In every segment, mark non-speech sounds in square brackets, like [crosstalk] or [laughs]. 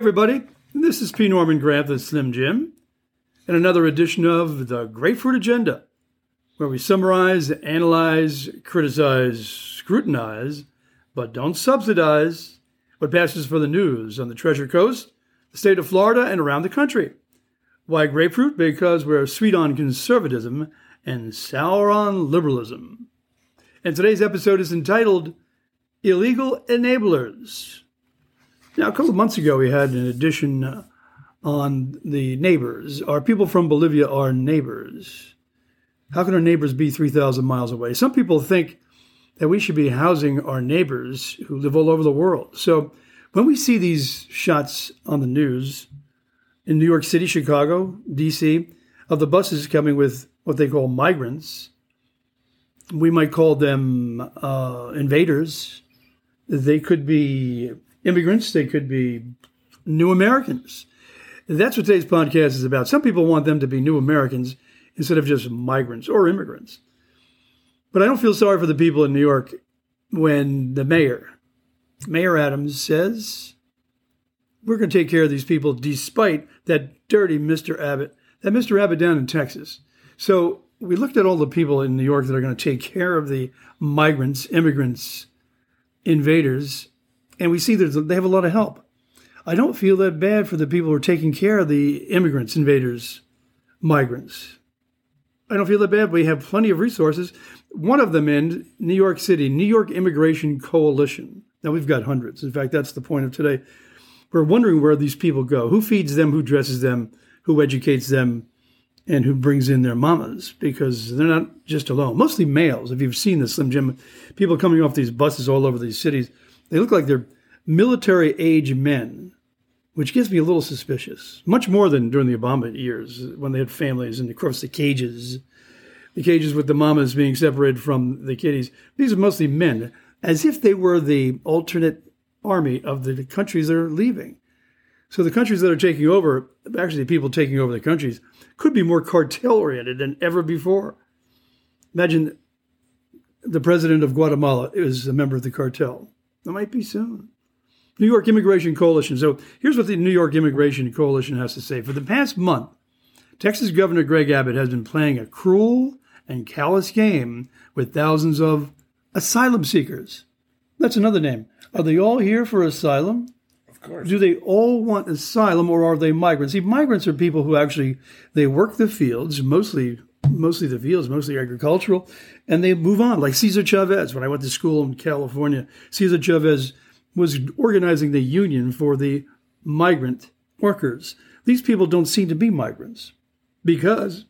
everybody. This is P. Norman Grant, the Slim Jim, and another edition of the Grapefruit Agenda, where we summarize, analyze, criticize, scrutinize, but don't subsidize what passes for the news on the Treasure Coast, the state of Florida, and around the country. Why grapefruit? Because we're sweet on conservatism and sour on liberalism. And today's episode is entitled Illegal Enablers. Now, a couple of months ago, we had an edition uh, on the neighbors. Our people from Bolivia are neighbors. How can our neighbors be 3,000 miles away? Some people think that we should be housing our neighbors who live all over the world. So when we see these shots on the news in New York City, Chicago, DC, of the buses coming with what they call migrants, we might call them uh, invaders. They could be immigrants, they could be new Americans. That's what today's podcast is about. Some people want them to be new Americans instead of just migrants or immigrants. But I don't feel sorry for the people in New York when the mayor, Mayor Adams, says, we're going to take care of these people despite that dirty Mr. Abbott, that Mr. Abbott down in Texas. So we looked at all the people in New York that are going to take care of the migrants, immigrants, invaders, and we see they have a lot of help. I don't feel that bad for the people who are taking care of the immigrants, invaders, migrants. I don't feel that bad. We have plenty of resources. One of them in New York City, New York Immigration Coalition. Now we've got hundreds. In fact, that's the point of today. We're wondering where these people go. Who feeds them? Who dresses them? Who educates them? And who brings in their mamas? Because they're not just alone. Mostly males. If you've seen the Slim Jim, people coming off these buses all over these cities they look like they're military age men, which gives me a little suspicious. Much more than during the Obama years when they had families and, course, the cages. The cages with the mamas being separated from the kiddies. These are mostly men, as if they were the alternate army of the countries they're leaving. So the countries that are taking over, actually, the people taking over the countries, could be more cartel oriented than ever before. Imagine the president of Guatemala is a member of the cartel. It might be soon. New York Immigration Coalition. So here's what the New York Immigration Coalition has to say. For the past month, Texas Governor Greg Abbott has been playing a cruel and callous game with thousands of asylum seekers. That's another name. Are they all here for asylum? Of course. Do they all want asylum or are they migrants? See, migrants are people who actually they work the fields, mostly mostly the fields, mostly agricultural, and they move on. Like Cesar Chavez, when I went to school in California, Cesar Chavez was organizing the union for the migrant workers. These people don't seem to be migrants because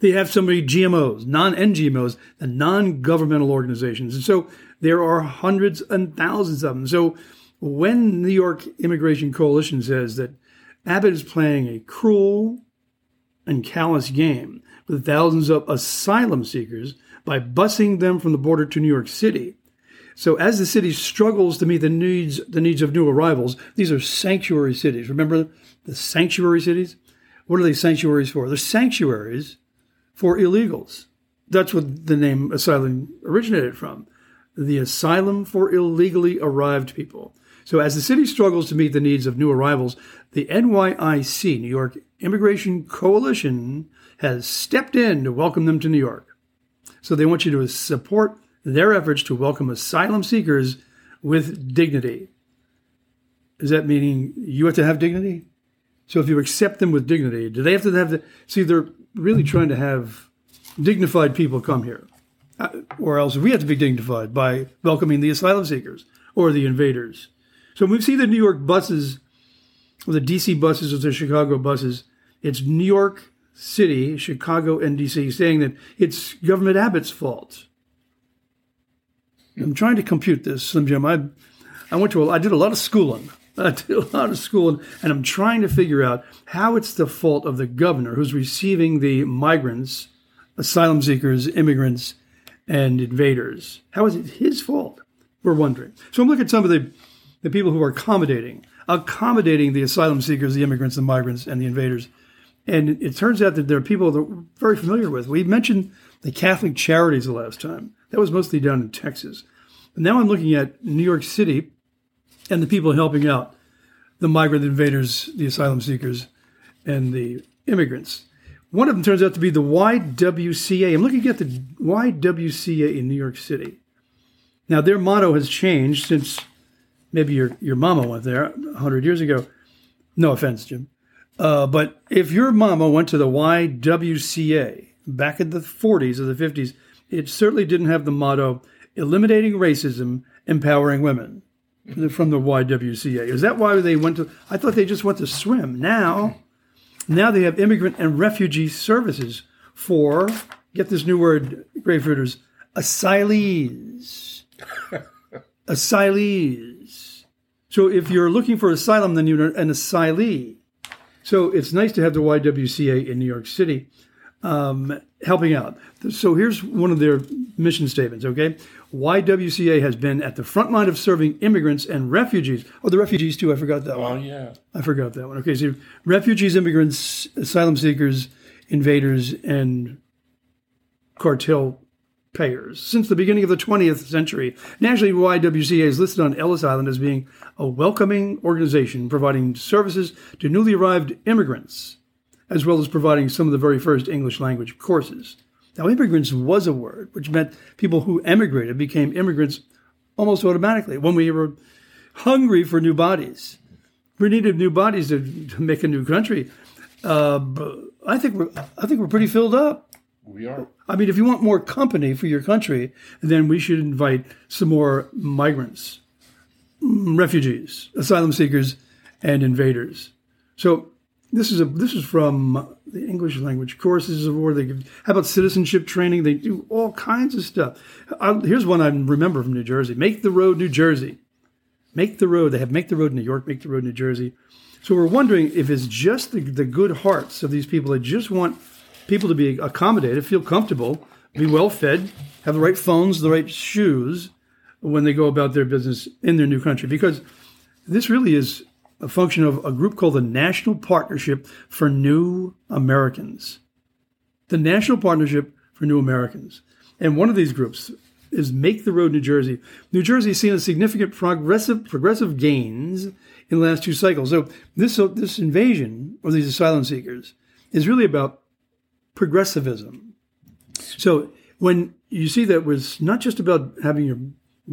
they have so many GMOs, non NGMOs, and non governmental organizations. And so there are hundreds and thousands of them. So when New York Immigration Coalition says that Abbott is playing a cruel and callous game with thousands of asylum seekers by busing them from the border to New York City. So as the city struggles to meet the needs the needs of new arrivals, these are sanctuary cities. Remember the sanctuary cities? What are they sanctuaries for? They're sanctuaries for illegals. That's what the name asylum originated from. The asylum for illegally arrived people. So as the city struggles to meet the needs of new arrivals, the NYIC, New York Immigration Coalition, has stepped in to welcome them to New York. So they want you to support their efforts to welcome asylum seekers with dignity. Is that meaning you have to have dignity? So if you accept them with dignity, do they have to have the see? They're really trying to have dignified people come here, uh, or else we have to be dignified by welcoming the asylum seekers or the invaders. So when we see the New York buses, or the DC buses, or the Chicago buses, it's New York City, Chicago, and DC saying that it's Government Abbott's fault. I'm trying to compute this, Slim Jim. I, I went to a, I did a lot of schooling. [laughs] I did a lot of schooling, and I'm trying to figure out how it's the fault of the governor who's receiving the migrants, asylum seekers, immigrants, and invaders. How is it his fault? We're wondering. So I'm looking at some of the, the people who are accommodating, accommodating the asylum seekers, the immigrants, the migrants, and the invaders and it turns out that there are people that we're very familiar with. We mentioned the Catholic Charities the last time. That was mostly done in Texas. But now I'm looking at New York City and the people helping out. the migrant invaders, the asylum seekers, and the immigrants. One of them turns out to be the YWCA. I'm looking at the YWCA in New York City. Now, their motto has changed since maybe your, your mama went there 100 years ago. No offense, Jim. Uh, but if your mama went to the YWCA back in the 40s or the 50s, it certainly didn't have the motto eliminating racism, empowering women from the YWCA. Is that why they went to? I thought they just went to swim. Now, now they have immigrant and refugee services for get this new word, grapefruiters, asylees. [laughs] asylees. So if you're looking for asylum, then you're an asylee. So it's nice to have the YWCA in New York City um, helping out. So here's one of their mission statements, okay? YWCA has been at the front line of serving immigrants and refugees. Oh, the refugees too. I forgot that Oh, one. yeah. I forgot that one. Okay, so refugees, immigrants, asylum seekers, invaders, and cartel payers. Since the beginning of the 20th century, nationally, YWCA is listed on Ellis Island as being a welcoming organization providing services to newly arrived immigrants, as well as providing some of the very first English language courses. Now, immigrants was a word which meant people who emigrated became immigrants almost automatically when we were hungry for new bodies. We needed new bodies to, to make a new country. Uh, I think we're I think we're pretty filled up. We are. I mean, if you want more company for your country, then we should invite some more migrants, refugees, asylum seekers, and invaders. So this is a this is from the English language courses of war. They give, how about citizenship training? They do all kinds of stuff. Uh, here's one I remember from New Jersey: Make the Road, New Jersey. Make the road. They have Make the Road New York, Make the Road New Jersey. So we're wondering if it's just the, the good hearts of these people that just want people to be accommodated, feel comfortable, be well fed, have the right phones, the right shoes when they go about their business in their new country. Because this really is a function of a group called the National Partnership for New Americans. The National Partnership for New Americans. And one of these groups is Make the Road New Jersey. New Jersey has seen a significant progressive progressive gains in the last two cycles. So this this invasion of these asylum seekers is really about progressivism. So when you see that was not just about having your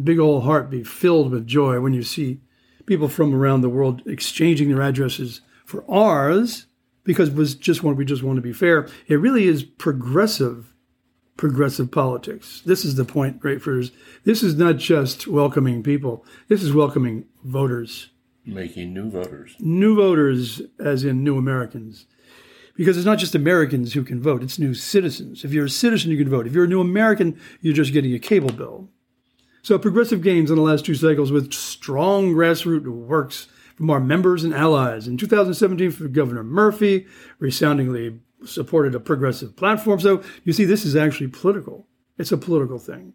big old heart be filled with joy when you see people from around the world exchanging their addresses for ours because it was just one we just want to be fair. It really is progressive progressive politics. This is the point, great grapefruiters. This is not just welcoming people. This is welcoming voters. Making new voters. New voters as in new Americans. Because it's not just Americans who can vote, it's new citizens. If you're a citizen, you can vote. If you're a new American, you're just getting a cable bill. So progressive gains in the last two cycles with strong grassroots works from our members and allies. In 2017, for Governor Murphy, resoundingly supported a progressive platform. So you see, this is actually political. It's a political thing.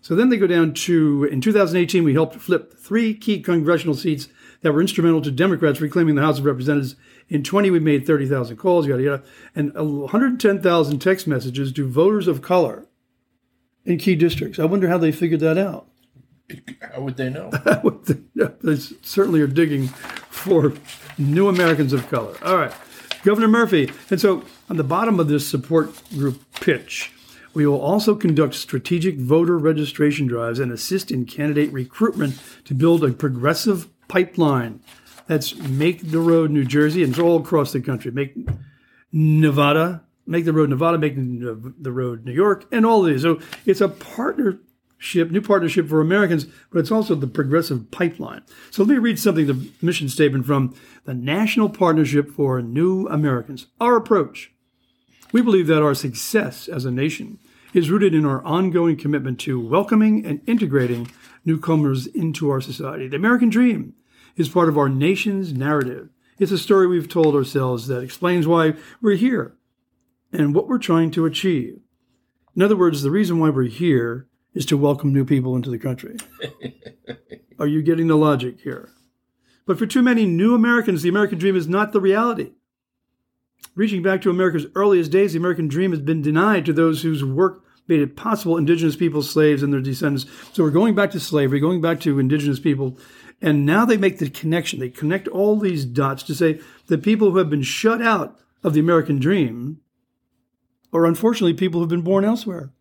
So then they go down to in 2018, we helped flip three key congressional seats that were instrumental to Democrats reclaiming the House of Representatives. In 20, we made 30,000 calls, yada yada, and 110,000 text messages to voters of color in key districts. I wonder how they figured that out. How would they know? [laughs] they certainly are digging for new Americans of color. All right. Governor Murphy. And so on the bottom of this support group pitch, we will also conduct strategic voter registration drives and assist in candidate recruitment to build a progressive pipeline. That's Make the Road New Jersey, and it's all across the country. Make Nevada, Make the Road Nevada, Make the Road New York, and all of these. So it's a partnership, new partnership for Americans, but it's also the progressive pipeline. So let me read something, the mission statement from the National Partnership for New Americans. Our approach. We believe that our success as a nation is rooted in our ongoing commitment to welcoming and integrating newcomers into our society. The American dream is part of our nation's narrative. It's a story we've told ourselves that explains why we're here and what we're trying to achieve. In other words, the reason why we're here is to welcome new people into the country. [laughs] Are you getting the logic here? But for too many new Americans, the American dream is not the reality. Reaching back to America's earliest days, the American dream has been denied to those whose work made it possible indigenous people, slaves, and their descendants. So we're going back to slavery, going back to indigenous people And now they make the connection. They connect all these dots to say the people who have been shut out of the American dream are unfortunately people who have been born elsewhere.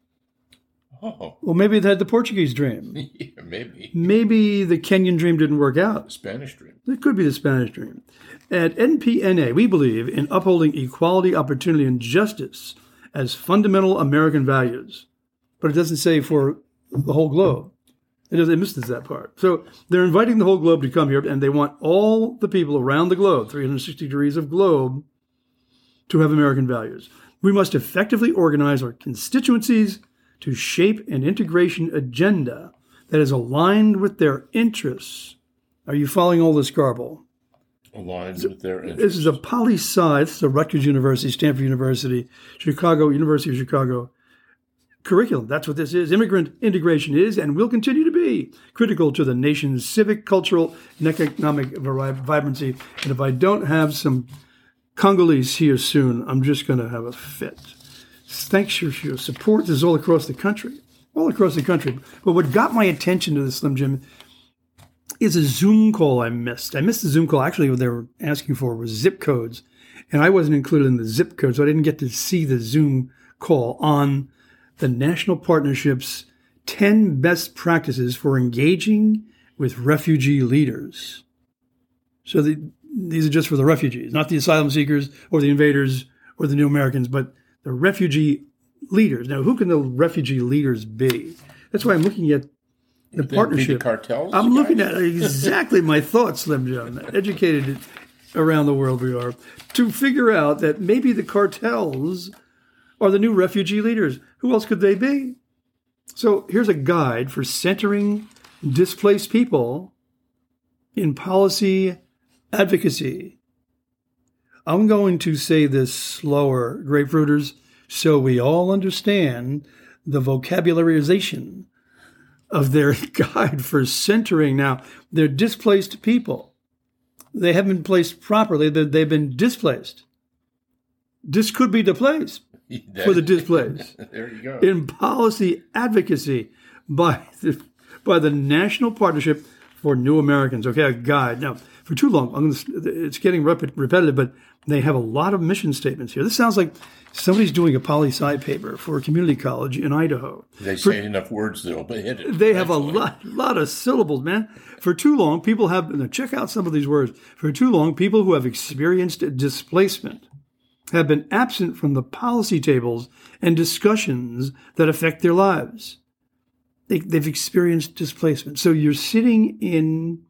Oh, Well, maybe they had the Portuguese dream. [laughs] yeah, maybe. Maybe the Kenyan dream didn't work out. Spanish dream. It could be the Spanish dream. At NPNA, we believe in upholding equality, opportunity, and justice as fundamental American values. But it doesn't say for the whole globe. It, does, it misses that part. So they're inviting the whole globe to come here, and they want all the people around the globe, 360 degrees of globe, to have American values. We must effectively organize our constituencies to shape an integration agenda that is aligned with their interests. Are you following all this garble? Aligned with their interests. This is a poli sci. This is a Rutgers University, Stanford University, Chicago, University of Chicago curriculum. That's what this is. Immigrant integration is and will continue to be critical to the nation's civic, cultural, and economic vibrancy. And if I don't have some Congolese here soon, I'm just going to have a fit. Thanks for your support. This is all across the country, all across the country. But what got my attention to the Slim Jim is a Zoom call I missed. I missed the Zoom call. Actually, what they were asking for was zip codes, and I wasn't included in the zip code, so I didn't get to see the Zoom call on the National Partnership's 10 best practices for engaging with refugee leaders. So the, these are just for the refugees, not the asylum seekers or the invaders or the new Americans, but the refugee leaders. Now, who can the refugee leaders be? That's why I'm looking at the They'd partnership. The cartels. I'm guys? looking at exactly my thoughts, Slim Jim. Educated around the world we are to figure out that maybe the cartels are the new refugee leaders. Who else could they be? So here's a guide for centering displaced people in policy advocacy. I'm going to say this slower, grapefruiters, so we all understand the vocabularization of their [laughs] guide for centering. Now, they're displaced people. They haven't been placed properly, they- they've been displaced. This could be the place [laughs] for the displaced [laughs] There you go. in policy advocacy by the, by the National Partnership for New Americans. Okay, a guide. Now, for too long, I'm gonna, it's getting rep- repetitive, but they have a lot of mission statements here. This sounds like somebody's doing a poli sci paper for a community college in Idaho. they say enough words that'll hit it. They have a lot, lot of syllables, man. For too long, people have, check out some of these words. For too long, people who have experienced displacement have been absent from the policy tables and discussions that affect their lives. They, they've experienced displacement. So you're sitting in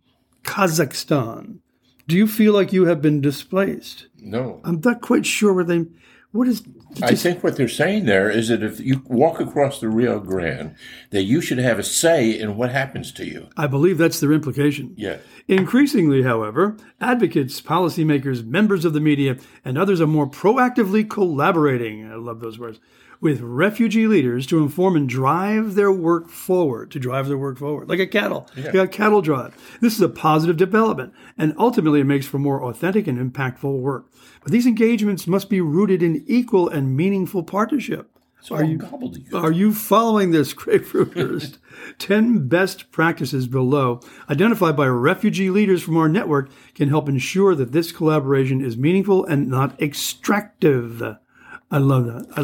Kazakhstan. Do you feel like you have been displaced? No. I'm not quite sure what they, what is, I think what they're saying there is that if you walk across the Rio Grande, that you should have a say in what happens to you. I believe that's their implication. Yeah. Increasingly, however, advocates, policymakers, members of the media, and others are more proactively collaborating. I love those words with refugee leaders to inform and drive their work forward. To drive their work forward, like a cattle, you got cattle drive. This is a positive development, and ultimately, it makes for more authentic and impactful work. But these engagements must be rooted in equal and meaningful partnership. So are you? Are you following this, [laughs] grapefruiters? 10 best practices below, identified by refugee leaders from our network, can help ensure that this collaboration is meaningful and not extractive. I love that. I,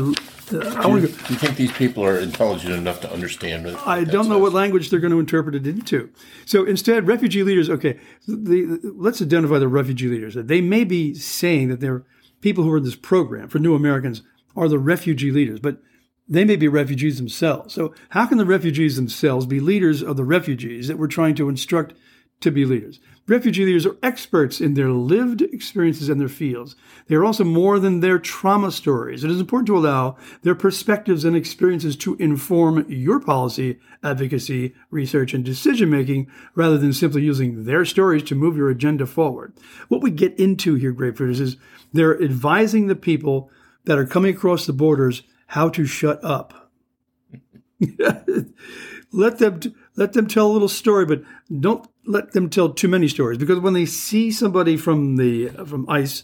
uh, I want to go. Do you think these people are intelligent enough to understand I don't know what language they're going to interpret it into. So instead, refugee leaders, okay, the, let's identify the refugee leaders. They may be saying that they're people who are in this program for new Americans are the refugee leaders, but they may be refugees themselves. So how can the refugees themselves be leaders of the refugees that we're trying to instruct to be leaders? Refugee leaders are experts in their lived experiences and their fields. They are also more than their trauma stories. It is important to allow their perspectives and experiences to inform your policy, advocacy, research, and decision making rather than simply using their stories to move your agenda forward. What we get into here, Grapefruiters, is they're advising the people that are coming across the borders how to shut up. [laughs] let them let them tell a little story, but don't let them tell too many stories because when they see somebody from the from ICE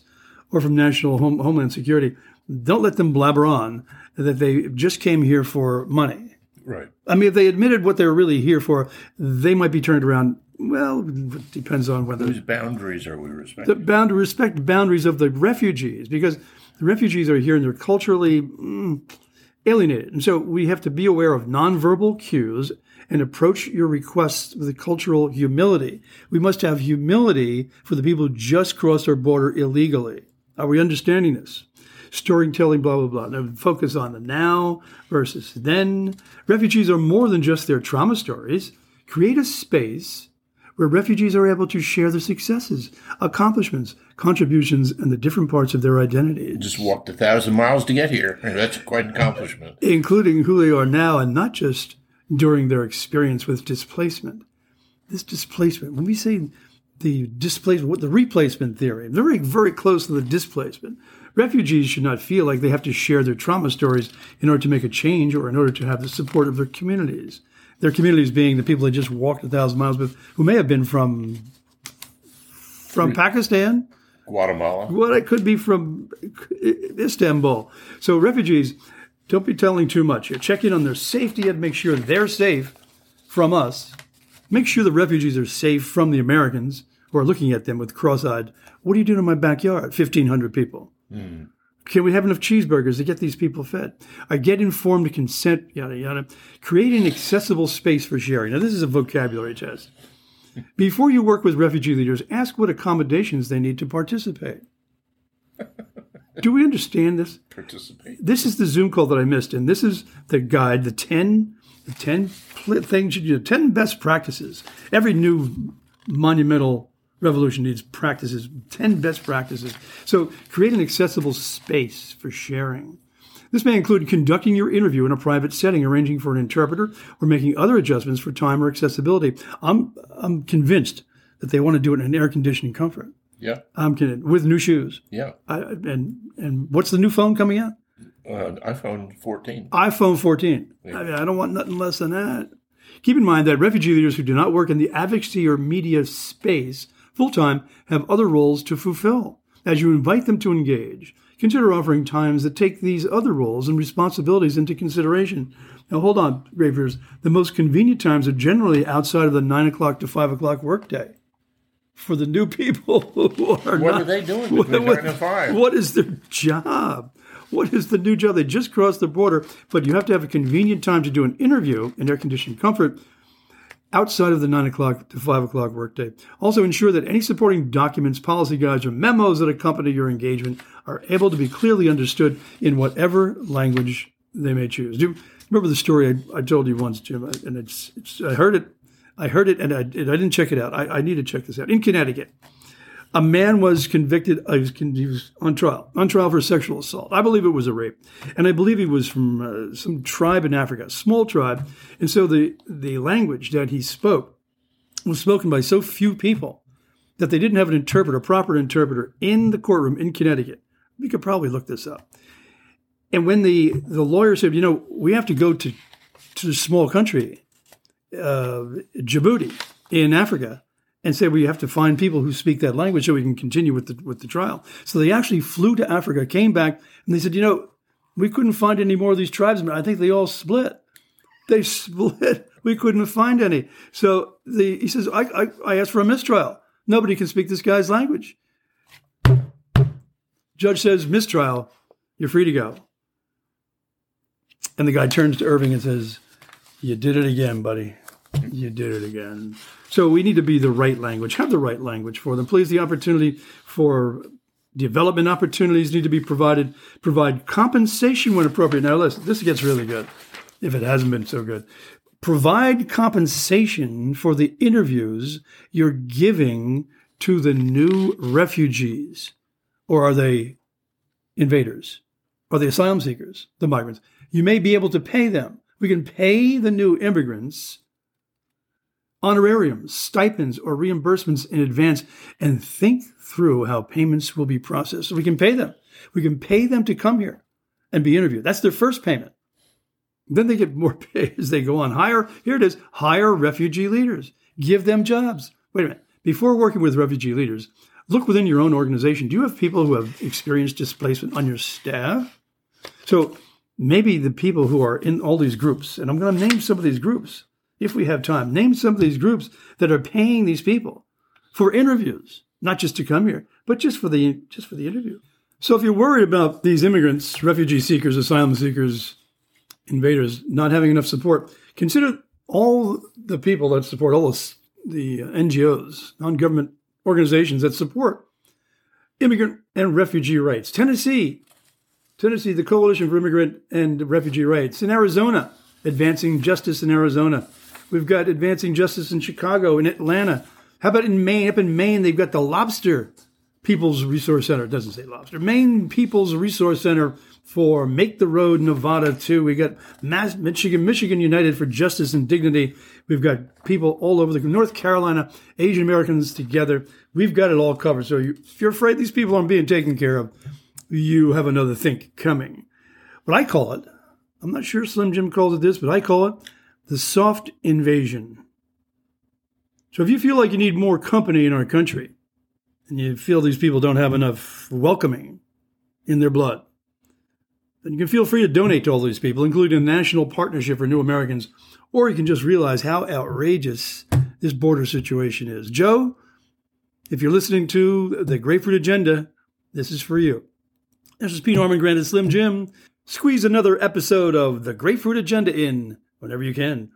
or from National Home, Homeland Security, don't let them blabber on that they just came here for money. Right. I mean, if they admitted what they're really here for, they might be turned around well, it depends on whether Whose boundaries are we the respecting? bound respect the boundaries of the refugees because the refugees are here and they're culturally mm, alienated, and so we have to be aware of nonverbal cues and approach your requests with a cultural humility. We must have humility for the people who just crossed our border illegally. Are we understanding this? Storytelling, blah blah blah. Now focus on the now versus then. Refugees are more than just their trauma stories. Create a space where refugees are able to share their successes, accomplishments, contributions, and the different parts of their identity, Just walked a thousand miles to get here. That's quite an accomplishment. including who they are now and not just during their experience with displacement. This displacement, when we say the displacement, what the replacement theory, very, very close to the displacement. Refugees should not feel like they have to share their trauma stories in order to make a change or in order to have the support of their communities. Their communities being the people they just walked a thousand miles with, who may have been from from Pakistan, Guatemala. what it could be from Istanbul. So refugees, don't be telling too much. You check in on their safety and make sure they're safe from us. Make sure the refugees are safe from the Americans who are looking at them with cross-eyed. What are you doing in my backyard? Fifteen hundred people. Hmm. Can we have enough cheeseburgers to get these people fed? I get informed consent, yada yada. Create an accessible space for sharing. Now this is a vocabulary test. Before you work with refugee leaders, ask what accommodations they need to participate. [laughs] Do we understand this? Participate. This is the Zoom call that I missed, and this is the guide, the 10, the 10 pl- things, you do, 10 best practices. Every new monumental revolution needs practices, 10 best practices. So create an accessible space for sharing. This may include conducting your interview in a private setting, arranging for an interpreter, or making other adjustments for time or accessibility. I'm, I'm convinced that they want to do it in an air conditioning comfort. Yeah. I'm kidding. With new shoes. Yeah. I, and and what's the new phone coming out? Uh, iPhone 14. iPhone 14. I mean, I don't want nothing less than that. Keep in mind that refugee leaders who do not work in the advocacy or media space full time have other roles to fulfill. As you invite them to engage, consider offering times that take these other roles and responsibilities into consideration. Now, hold on, Ravers. The most convenient times are generally outside of the 9 o'clock to 5 o'clock workday for the new people [laughs] who are What not, are they doing what- 9 and 5? what is their job? What is the new job? They just crossed the border, but you have to have a convenient time to do an interview in air conditioned comfort outside of the 9 o'clock to 5 o'clock workday. Also, ensure that any supporting documents, policy guides, or memos that accompany your engagement are able to be clearly understood in whatever language they may choose. Do you remember the story I, I told you once, Jim? And it's, it's I heard it. I heard it, and I, and I didn't check it out. I, I need to check this out. In Connecticut, a man was convicted. uh, He was, he was on trial, on trial for sexual assault. I believe it was a rape, and I believe he was from uh, some tribe in Africa, a small tribe, and so the the language that he spoke was spoken by so few people that they didn't have an interpreter, proper interpreter, in the courtroom in Connecticut. We could probably look this up. And when the the lawyer said, you know, we have to go to to a small country, uh, Djibouti in Africa, and said well, you have to find people who speak that language so we can continue with the with the trial. So they actually flew to Africa, came back, and they said, you know, we couldn't find any more of these tribesmen. I think they all split. They [laughs] split. We couldn't find any. So the, he says, I, I, I asked for a mistrial. Nobody can speak this guy's language. Judge says, mistrial, you're free to go. And the guy turns to Irving and says, You did it again, buddy. You did it again. So we need to be the right language, have the right language for them. Please, the opportunity for development opportunities need to be provided. Provide compensation when appropriate. Now, listen, this gets really good if it hasn't been so good. Provide compensation for the interviews you're giving to the new refugees. Or are they invaders? Are they asylum seekers, the migrants? You may be able to pay them. We can pay the new immigrants honorariums, stipends, or reimbursements in advance and think through how payments will be processed. So we can pay them. We can pay them to come here and be interviewed. That's their first payment. Then they get more [laughs] pay as they go on. Hire, here it is, hire refugee leaders. Give them jobs. Wait a minute. Before working with refugee leaders, look within your own organization. Do you have people who have experienced displacement on your staff? So maybe the people who are in all these groups, and I'm going to name some of these groups if we have time, name some of these groups that are paying these people for interviews, not just to come here, but just for the just for the interview. So if you're worried about these immigrants, refugee seekers, asylum seekers, invaders not having enough support, consider all the people that support all the, the NGOs, non-government organizations that support immigrant and refugee rights. Tennessee, Tennessee, the Coalition for Immigrant and Refugee Rights. In Arizona, advancing justice in Arizona. We've got advancing justice in Chicago, in Atlanta. How about in Maine? Up in Maine, they've got the Lobster People's Resource Center. It doesn't say Lobster. Maine People's Resource Center for Make the Road Nevada too. We got Mass, Michigan, Michigan United for Justice and Dignity. We've got people all over the North Carolina, Asian Americans together. We've got it all covered. So you, if you're afraid these people aren't being taken care of, you have another think coming. But I call it, I'm not sure Slim Jim calls it this, but I call it the soft invasion. So if you feel like you need more company in our country, and you feel these people don't have enough welcoming in their blood, then you can feel free to donate to all these people, including the National Partnership for New Americans, or you can just realize how outrageous this border situation is. Joe, if you're listening to the Grapefruit Agenda, this is for you. This is P. Norman Granted Slim Jim. Squeeze another episode of the Grapefruit Agenda in whenever you can.